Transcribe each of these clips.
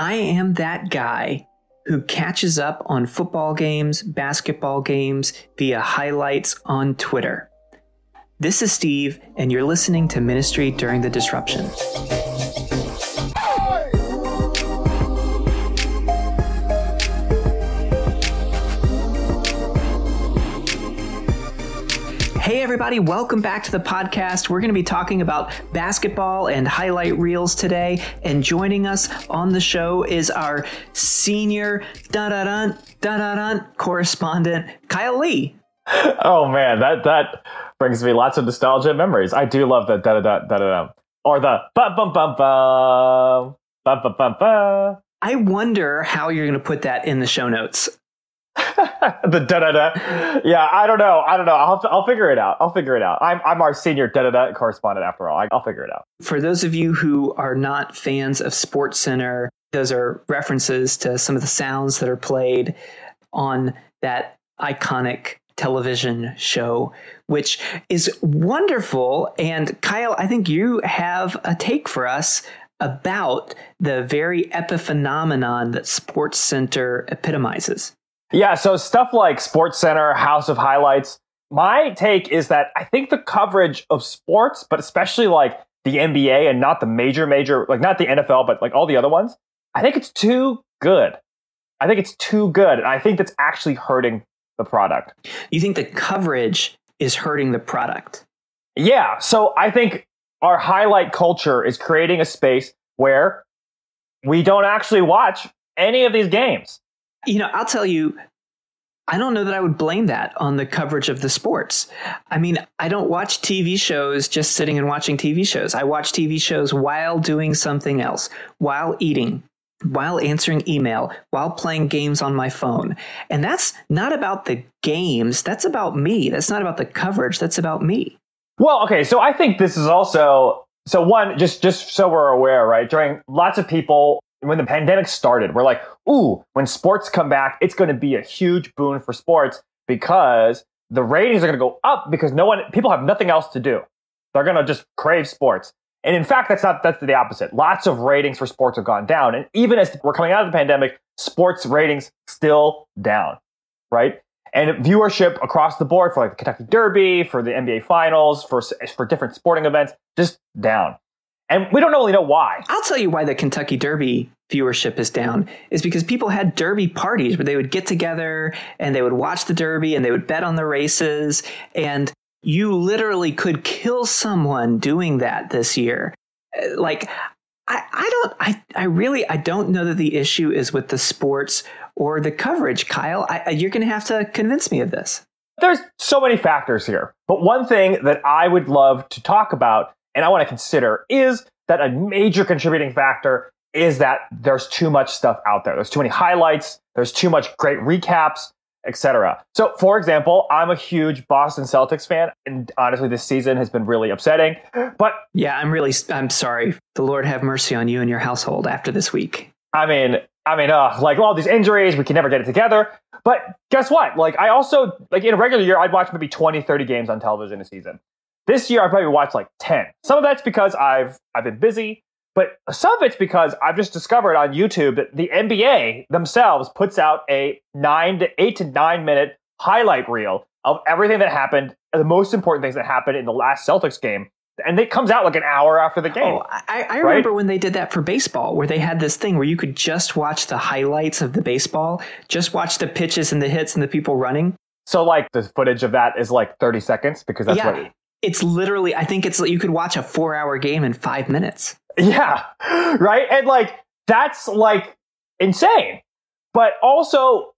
I am that guy who catches up on football games, basketball games via highlights on Twitter. This is Steve, and you're listening to Ministry During the Disruption. everybody. Welcome back to the podcast. We're going to be talking about basketball and highlight reels today. And joining us on the show is our senior da da da da da correspondent, Kyle Lee. Oh man, that that brings me lots of nostalgia memories. I do love the da da da da da or the bum bum bum bum bum bum bum. I wonder how you're going to put that in the show notes. the da da da. Yeah, I don't know. I don't know. I'll I'll figure it out. I'll figure it out. I'm I'm our senior da da da correspondent after all. I, I'll figure it out. For those of you who are not fans of Sports Center, those are references to some of the sounds that are played on that iconic television show, which is wonderful. And Kyle, I think you have a take for us about the very epiphenomenon that Sports Center epitomizes. Yeah, so stuff like Sports Center, House of Highlights. My take is that I think the coverage of sports, but especially like the NBA and not the major, major, like not the NFL, but like all the other ones, I think it's too good. I think it's too good. And I think that's actually hurting the product. You think the coverage is hurting the product? Yeah. So I think our highlight culture is creating a space where we don't actually watch any of these games. You know, I'll tell you, I don't know that I would blame that on the coverage of the sports. I mean, I don't watch TV shows just sitting and watching TV shows. I watch TV shows while doing something else, while eating, while answering email, while playing games on my phone. And that's not about the games, that's about me. That's not about the coverage, that's about me. Well, okay, so I think this is also so one just just so we're aware, right? During lots of people when the pandemic started, we're like, ooh, when sports come back, it's going to be a huge boon for sports because the ratings are going to go up because no one, people have nothing else to do. They're going to just crave sports. And in fact, that's not, that's the opposite. Lots of ratings for sports have gone down. And even as we're coming out of the pandemic, sports ratings still down, right? And viewership across the board for like the Kentucky Derby, for the NBA Finals, for, for different sporting events, just down. And we don't really know why. I'll tell you why the Kentucky Derby viewership is down is because people had derby parties where they would get together and they would watch the derby and they would bet on the races and you literally could kill someone doing that this year. Uh, like I, I don't I, I really I don't know that the issue is with the sports or the coverage, Kyle. I, you're going to have to convince me of this. There's so many factors here. But one thing that I would love to talk about and I want to consider is that a major contributing factor is that there's too much stuff out there. There's too many highlights, there's too much great recaps, etc. So, for example, I'm a huge Boston Celtics fan, and honestly, this season has been really upsetting. But yeah, I'm really, I'm sorry. The Lord have mercy on you and your household after this week. I mean, I mean, uh, like all these injuries, we can never get it together. But guess what? Like, I also, like in a regular year, I'd watch maybe 20, 30 games on television a season. This year, I've probably watched like 10. Some of that's because I've I've been busy, but some of it's because I've just discovered on YouTube that the NBA themselves puts out a nine to eight to nine minute highlight reel of everything that happened, the most important things that happened in the last Celtics game. And it comes out like an hour after the game. Oh, I, I remember when they did that for baseball, where they had this thing where you could just watch the highlights of the baseball, just watch the pitches and the hits and the people running. So, like, the footage of that is like 30 seconds because that's yeah. what it's literally i think it's you could watch a four hour game in five minutes. Yeah right? And like that's like insane. But also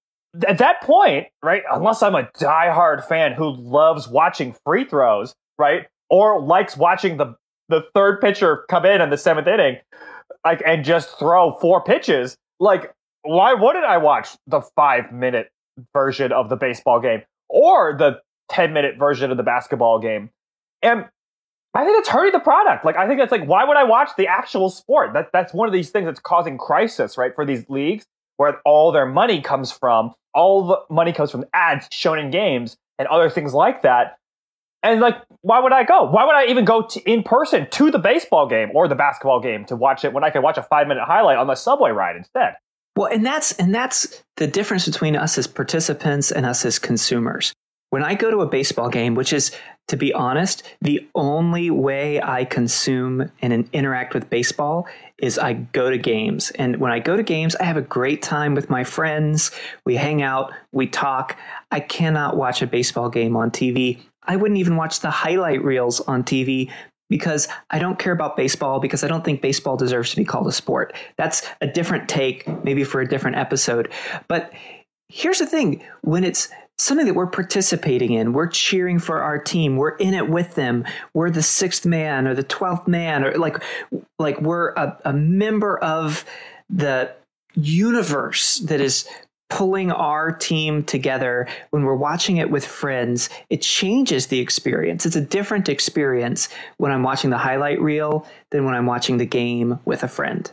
at that point right unless i'm a diehard fan who loves watching free throws right or likes watching the the third pitcher come in in the seventh inning like and just throw four pitches like why wouldn't i watch the five minute version of the baseball game or the 10 minute version of the basketball game and I think it's hurting the product. Like I think it's like why would I watch the actual sport? That that's one of these things that's causing crisis, right, for these leagues where all their money comes from. All the money comes from ads shown in games and other things like that. And like, why would I go? Why would I even go to, in person to the baseball game or the basketball game to watch it when I could watch a five minute highlight on the subway ride instead? Well, and that's and that's the difference between us as participants and us as consumers. When I go to a baseball game, which is to be honest, the only way I consume and interact with baseball is I go to games. And when I go to games, I have a great time with my friends. We hang out, we talk. I cannot watch a baseball game on TV. I wouldn't even watch the highlight reels on TV because I don't care about baseball because I don't think baseball deserves to be called a sport. That's a different take, maybe for a different episode. But here's the thing when it's something that we're participating in. We're cheering for our team. We're in it with them. We're the sixth man or the twelfth man, or like like we're a, a member of the universe that is pulling our team together when we're watching it with friends it changes the experience it's a different experience when i'm watching the highlight reel than when i'm watching the game with a friend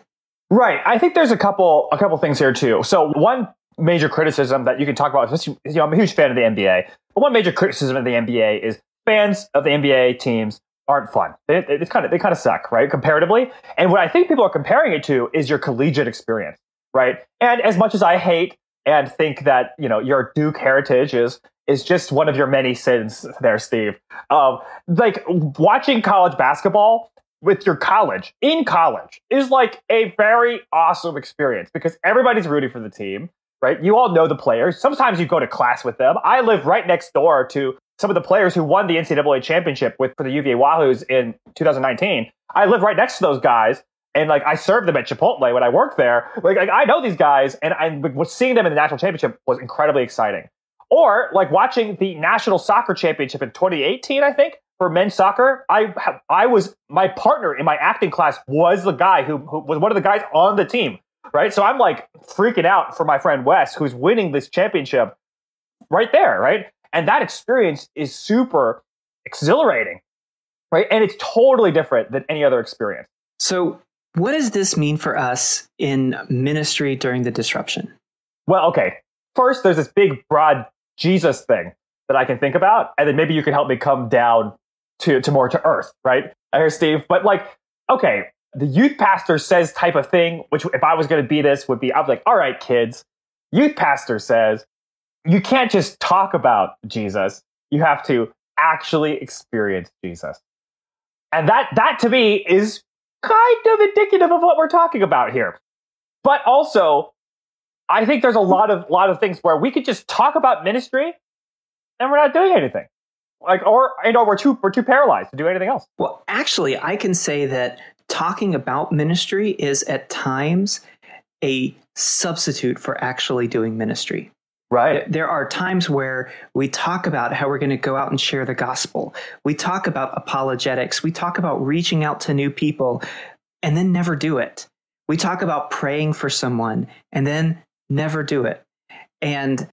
right i think there's a couple a couple things here too so one major criticism that you can talk about. You know, I'm a huge fan of the NBA, but one major criticism of the NBA is fans of the NBA teams aren't fun. They, it's kind of they kind of suck, right? Comparatively, and what I think people are comparing it to is your collegiate experience, right? And as much as I hate and think that you know your Duke heritage is is just one of your many sins, there, Steve. Um, like watching college basketball with your college in college is like a very awesome experience because everybody's rooting for the team right? You all know the players. Sometimes you go to class with them. I live right next door to some of the players who won the NCAA championship with for the UVA Wahoos in 2019. I live right next to those guys. And like I served them at Chipotle when I worked there. Like, like I know these guys, and I was seeing them in the national championship was incredibly exciting. Or like watching the national soccer championship in 2018, I think for men's soccer. I I was my partner in my acting class was the guy who, who was one of the guys on the team right? So I'm like freaking out for my friend Wes, who's winning this championship right there, right? And that experience is super exhilarating, right? And it's totally different than any other experience. So, what does this mean for us in ministry during the disruption? Well, okay. First, there's this big, broad Jesus thing that I can think about, and then maybe you can help me come down to, to more to earth, right? I hear Steve, but like, okay, the youth pastor says type of thing, which if I was going to be this would be, I'd be like, all right, kids, youth pastor says you can't just talk about Jesus. You have to actually experience Jesus. And that, that to me is kind of indicative of what we're talking about here. But also, I think there's a lot of, lot of things where we could just talk about ministry and we're not doing anything like or you know we're too we're too paralyzed to do anything else well actually i can say that talking about ministry is at times a substitute for actually doing ministry. Right. There are times where we talk about how we're going to go out and share the gospel. We talk about apologetics. We talk about reaching out to new people and then never do it. We talk about praying for someone and then never do it. And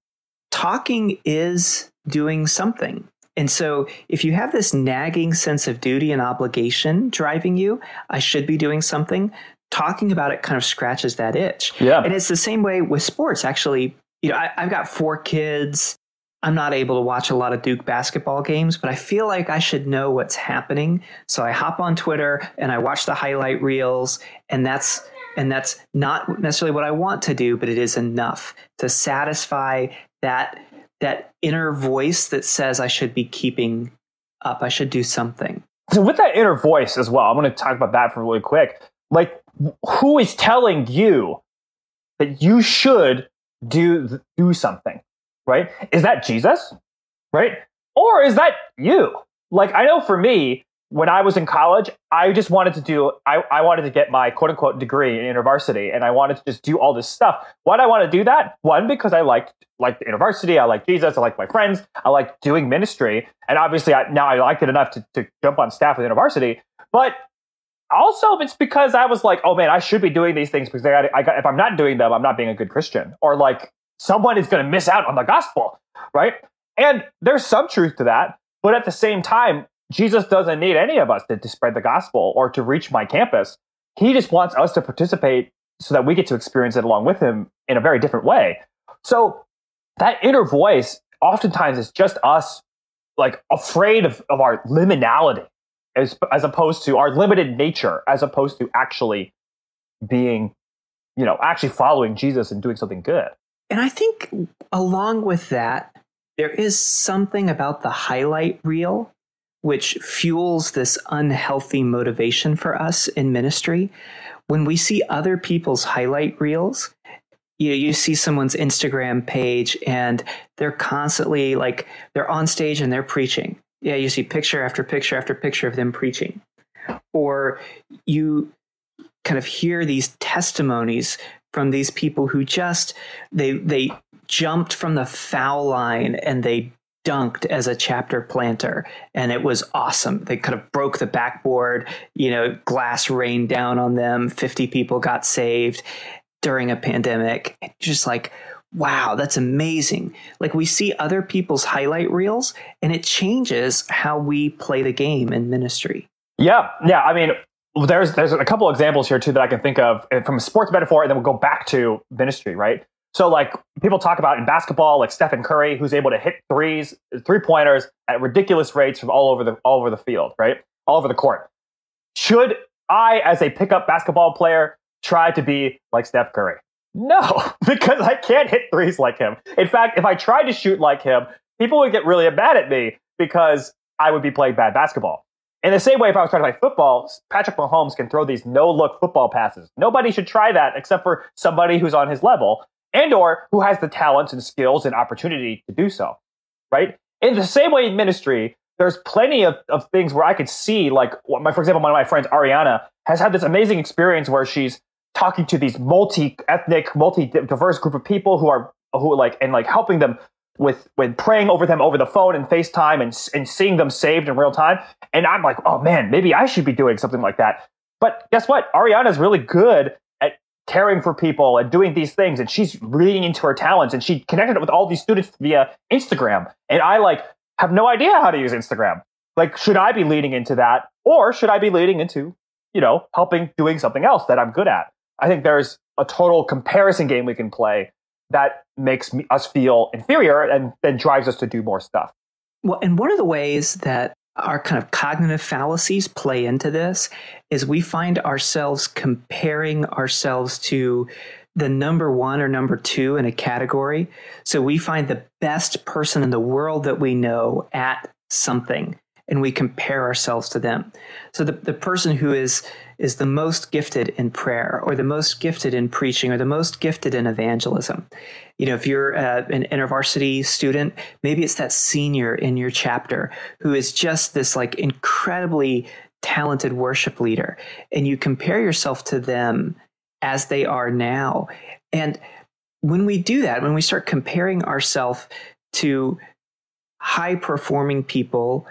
talking is doing something. And so, if you have this nagging sense of duty and obligation driving you, I should be doing something, talking about it kind of scratches that itch. Yeah. And it's the same way with sports. Actually, you know, I, I've got four kids. I'm not able to watch a lot of Duke basketball games, but I feel like I should know what's happening. So I hop on Twitter and I watch the highlight reels, and that's and that's not necessarily what I want to do, but it is enough to satisfy that that inner voice that says I should be keeping up. I should do something. So with that inner voice as well, I'm going to talk about that for really quick. Like, who is telling you that you should do do something? Right? Is that Jesus? Right? Or is that you? Like, I know for me, when I was in college, I just wanted to do, I, I wanted to get my quote unquote degree in university and I wanted to just do all this stuff. Why did I want to do that? One, because I liked, like the university, I like Jesus, I like my friends, I like doing ministry. And obviously I, now I liked it enough to, to jump on staff the university. But also it's because I was like, oh man, I should be doing these things because I got, I got, if I'm not doing them, I'm not being a good Christian. Or like someone is going to miss out on the gospel, right? And there's some truth to that. But at the same time, Jesus doesn't need any of us to, to spread the gospel or to reach my campus. He just wants us to participate so that we get to experience it along with him in a very different way. So that inner voice oftentimes is just us like afraid of, of our liminality as, as opposed to our limited nature, as opposed to actually being, you know, actually following Jesus and doing something good. And I think along with that, there is something about the highlight reel which fuels this unhealthy motivation for us in ministry. When we see other people's highlight reels, you know, you see someone's Instagram page and they're constantly like they're on stage and they're preaching. Yeah, you see picture after picture after picture of them preaching. Or you kind of hear these testimonies from these people who just they they jumped from the foul line and they dunked as a chapter planter and it was awesome. They kind of broke the backboard you know glass rained down on them 50 people got saved during a pandemic. Just like wow that's amazing. Like we see other people's highlight reels and it changes how we play the game in ministry. Yeah yeah i mean there's there's a couple examples here too that i can think of eh, from a sports metaphor and then we'll go back to ministry right so like people talk about in basketball, like Stephen Curry, who's able to hit threes, three pointers at ridiculous rates from all over the all over the field, right? All over the court. Should I, as a pickup basketball player, try to be like Steph Curry? No, because I can't hit threes like him. In fact, if I tried to shoot like him, people would get really mad at me because I would be playing bad basketball. In the same way, if I was trying to play football, Patrick Mahomes can throw these no look football passes. Nobody should try that except for somebody who's on his level and or who has the talents and skills and opportunity to do so right in the same way in ministry there's plenty of, of things where i could see like my, for example one of my friends ariana has had this amazing experience where she's talking to these multi-ethnic multi-diverse group of people who are who are like and like helping them with with praying over them over the phone and FaceTime and and seeing them saved in real time. And I'm like, oh man, maybe I should be doing something like that. But guess what? Ariana's really good caring for people and doing these things and she's reading into her talents and she connected it with all these students via Instagram and I like have no idea how to use Instagram. Like should I be leading into that or should I be leading into, you know, helping doing something else that I'm good at? I think there's a total comparison game we can play that makes us feel inferior and then drives us to do more stuff. Well, and one of the ways that our kind of cognitive fallacies play into this is we find ourselves comparing ourselves to the number one or number two in a category. So we find the best person in the world that we know at something and we compare ourselves to them. So the, the person who is is the most gifted in prayer or the most gifted in preaching or the most gifted in evangelism. You know, if you're uh, an intervarsity student, maybe it's that senior in your chapter who is just this like incredibly talented worship leader and you compare yourself to them as they are now. And when we do that, when we start comparing ourselves to high performing people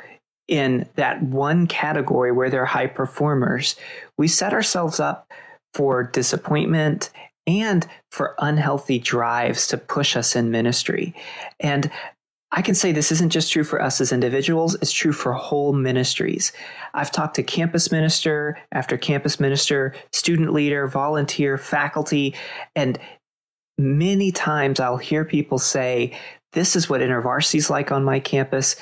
in that one category where they're high performers, we set ourselves up for disappointment and for unhealthy drives to push us in ministry. And I can say this isn't just true for us as individuals, it's true for whole ministries. I've talked to campus minister after campus minister, student leader, volunteer, faculty, and many times I'll hear people say, This is what InterVarsity is like on my campus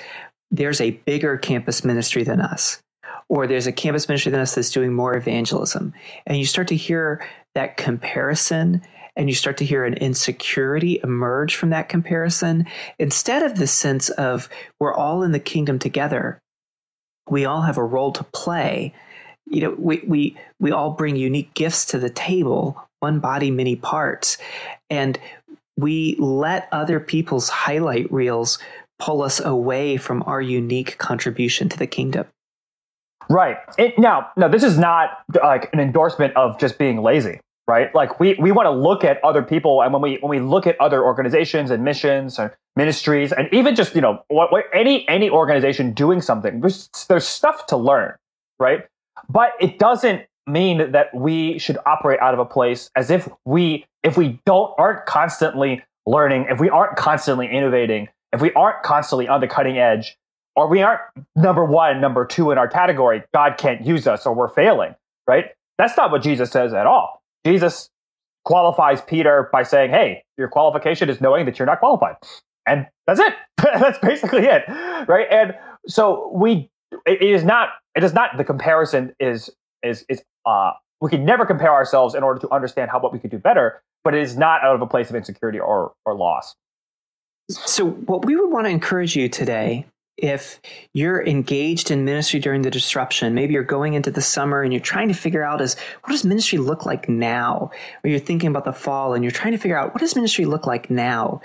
there's a bigger campus ministry than us, or there's a campus ministry than us that's doing more evangelism. And you start to hear that comparison and you start to hear an insecurity emerge from that comparison instead of the sense of we're all in the kingdom together. We all have a role to play. You know, we, we, we all bring unique gifts to the table, one body, many parts. And we let other people's highlight reels pull us away from our unique contribution to the kingdom. Right. It, now, no, this is not like an endorsement of just being lazy, right? Like we, we want to look at other people, and when we when we look at other organizations and missions or ministries, and even just you know what, what any any organization doing something, there's there's stuff to learn, right? But it doesn't mean that we should operate out of a place as if we if we don't aren't constantly learning, if we aren't constantly innovating, if we aren't constantly on the cutting edge, or we aren't number one, number two in our category, God can't use us or we're failing, right? That's not what Jesus says at all. Jesus qualifies Peter by saying, hey, your qualification is knowing that you're not qualified. and that's it. that's basically it, right? And so we, it is not, it is not the comparison is is is uh we can never compare ourselves in order to understand how what we could do better, but it is not out of a place of insecurity or or loss. So what we would want to encourage you today if you're engaged in ministry during the disruption, maybe you're going into the summer and you're trying to figure out is what does ministry look like now? Or you're thinking about the fall and you're trying to figure out what does ministry look like now?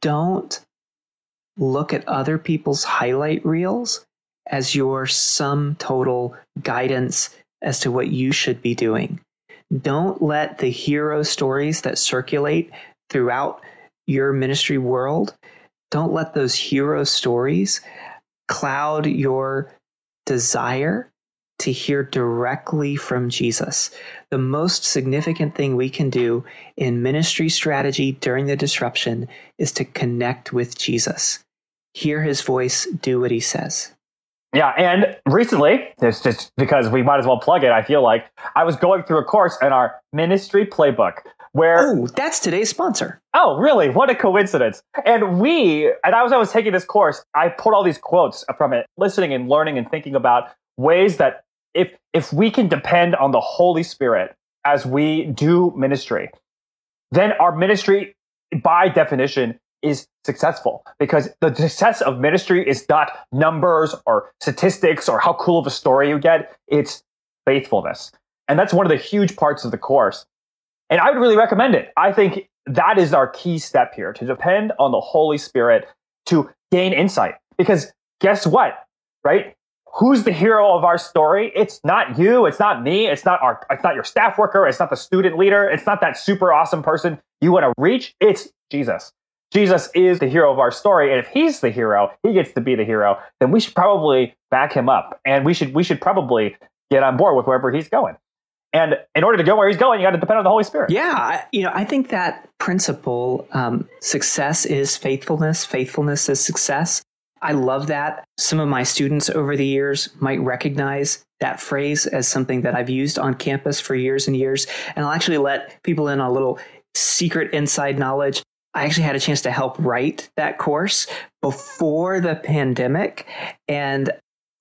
Don't look at other people's highlight reels as your sum total guidance as to what you should be doing. Don't let the hero stories that circulate throughout your ministry world, don't let those hero stories cloud your desire to hear directly from Jesus. The most significant thing we can do in ministry strategy during the disruption is to connect with Jesus. Hear his voice, do what he says. Yeah, and recently, it's just because we might as well plug it, I feel like I was going through a course in our ministry playbook where Oh, that's today's sponsor. Oh, really? What a coincidence. And we, and I was I was taking this course, I pulled all these quotes from it, listening and learning and thinking about ways that if if we can depend on the Holy Spirit as we do ministry, then our ministry by definition is successful because the success of ministry is not numbers or statistics or how cool of a story you get. It's faithfulness. And that's one of the huge parts of the course. And I would really recommend it. I think that is our key step here to depend on the Holy Spirit to gain insight. Because guess what? Right? Who's the hero of our story? It's not you. It's not me. It's not our, it's not your staff worker. It's not the student leader. It's not that super awesome person you want to reach. It's Jesus. Jesus is the hero of our story, and if he's the hero, he gets to be the hero. Then we should probably back him up, and we should we should probably get on board with wherever he's going. And in order to go where he's going, you got to depend on the Holy Spirit. Yeah, you know, I think that principle, um, success is faithfulness, faithfulness is success. I love that. Some of my students over the years might recognize that phrase as something that I've used on campus for years and years. And I'll actually let people in on a little secret inside knowledge. I actually had a chance to help write that course before the pandemic. And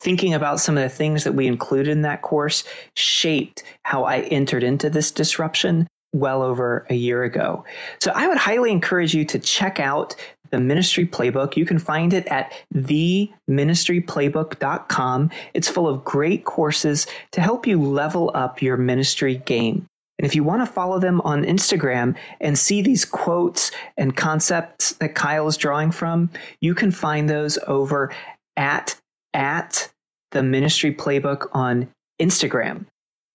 thinking about some of the things that we included in that course shaped how I entered into this disruption well over a year ago. So I would highly encourage you to check out the ministry playbook. You can find it at theministryplaybook.com. It's full of great courses to help you level up your ministry game. And if you want to follow them on Instagram and see these quotes and concepts that Kyle is drawing from, you can find those over at at the ministry playbook on Instagram.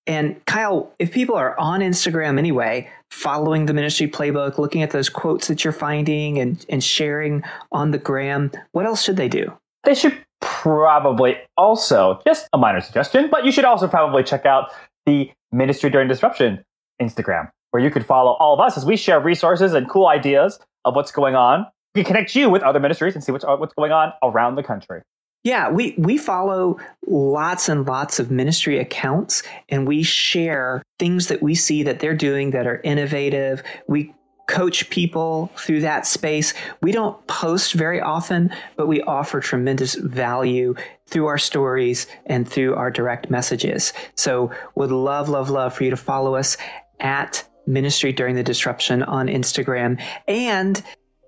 And Kyle, if people are on Instagram anyway, following the ministry playbook, looking at those quotes that you're finding and, and sharing on the gram, what else should they do? They should probably also, just a minor suggestion, but you should also probably check out the Ministry During Disruption Instagram, where you could follow all of us as we share resources and cool ideas of what's going on. We connect you with other ministries and see what's, what's going on around the country. Yeah, we, we follow lots and lots of ministry accounts and we share things that we see that they're doing that are innovative. We coach people through that space. We don't post very often, but we offer tremendous value through our stories and through our direct messages. So would love, love, love for you to follow us at Ministry During the Disruption on Instagram and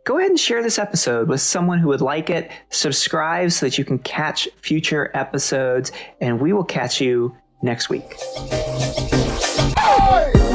go ahead and share this episode with someone who would like it. Subscribe so that you can catch future episodes, and we will catch you next week. Hey!